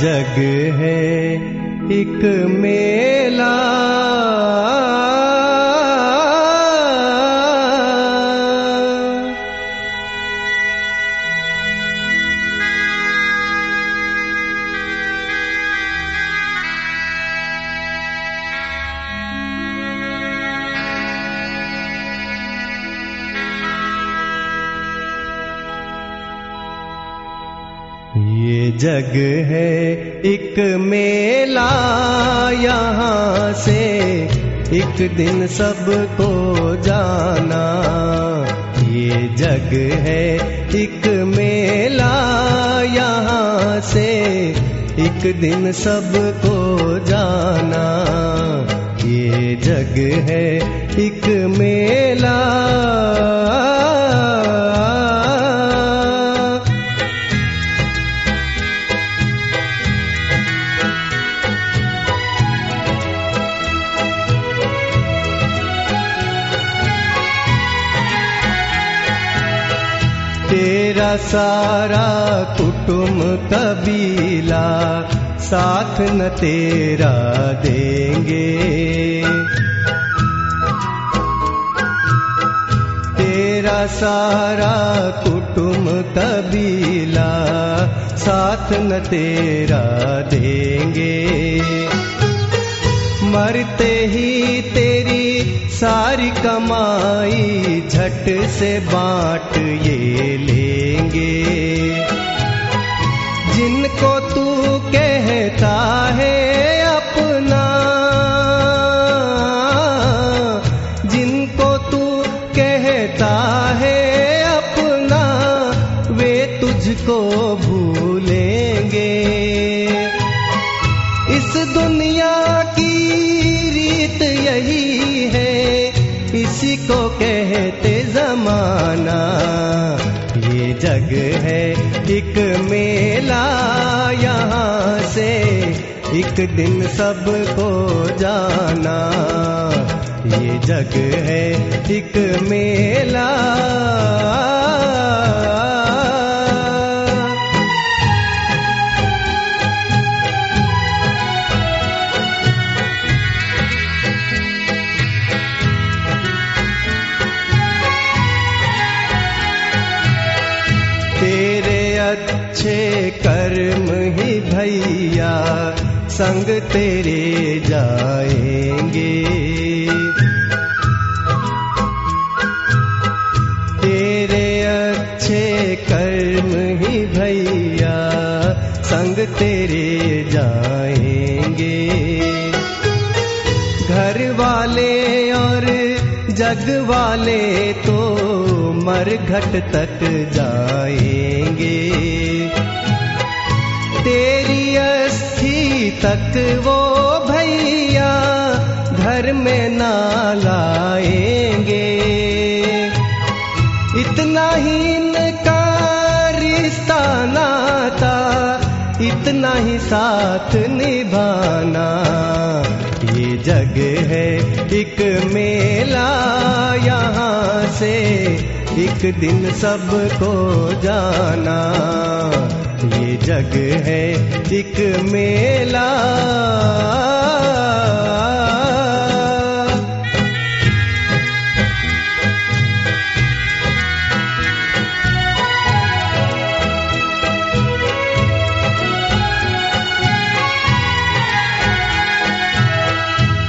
जग है एक मेला। ये जग है एक मेला यहाँ से। एक दिन सबको जाना। ये जग है एक मेला यहाँ से। एक दिन सबको जाना। ये जग है एक मेला तेरा सारा कुटुम कबीला साथ न तेरा देंगे। तेरा सारा कुटुम कबीला साथ न तेरा देंगे। मरते ही तेरी सारी कमाई झट से बांट ये लेंगे। जिनको तू कहता जमाना। ये जग है एक मेला, यहाँ से एक दिन सबको जाना। ये जग है एक मेला। अच्छे कर्म ही भैया, संग तेरे जाएँगे। तेरे अच्छे कर्म ही भैया, संग तेरे जाएँगे। घर वाले और जग वाले तो मर घट तक जाएँगे। तेरी अस्थि तक वो भैया घर में ना लाएँगे। इतना ही रिश्ता नाता इतना ही साथ निभाना। ये जग है एक मेला यहाँ से, एक दिन सबको जाना। ये जग है एक मेला।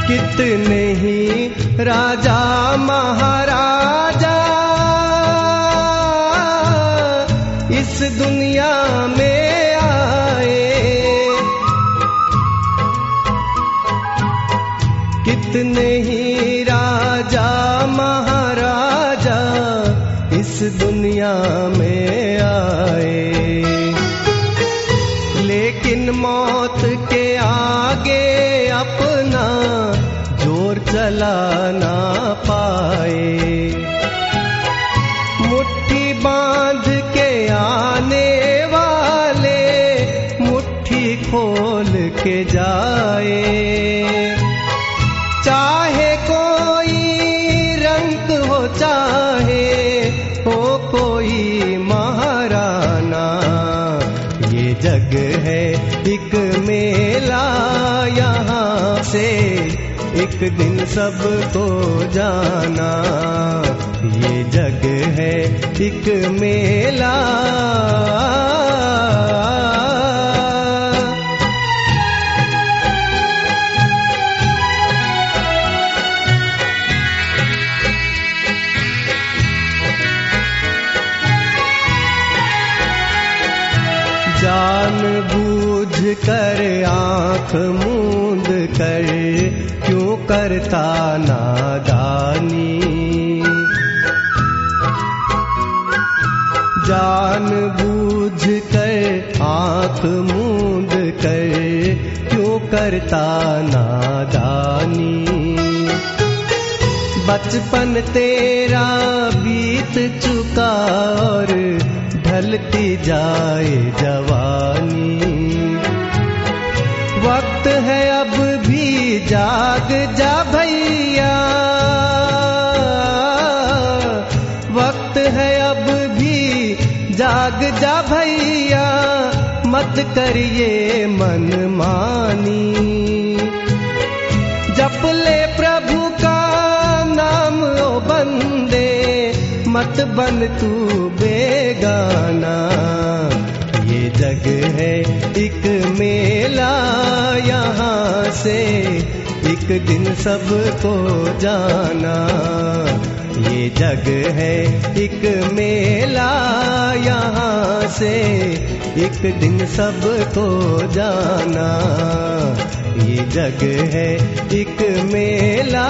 कितने ही राजा महाराजा कितने ही राजा, महाराजा इस दुनिया में आए। लेकिन मौत के आगे अपना ज़ोर चला ना पाए। मुट्ठी बाँध के आने वाले, मुट्ठी खोल के जाए। जग है। एक मेला यहाँ से एक दिन सबको जाना। ये जग है, एक मेला जान बूझ कर आंख मूंद कर क्यों करता नादानी? जान बूझ कर आंख मूंद कर क्यों करता नादानी? बचपन तेरा बीत चुका और ढलती जाए जवानी। वक्त है अब भी जाग जा भैया। वक्त है अब भी जाग जा भैया। मत करिए मन मानी। जप ले मत बन तू बेगाना। ये जग है एक मेला यहाँ से, एक दिन सबको जाना। ये जग है एक मेला यहाँ से, एक दिन सबको जाना। ये जग है एक मेला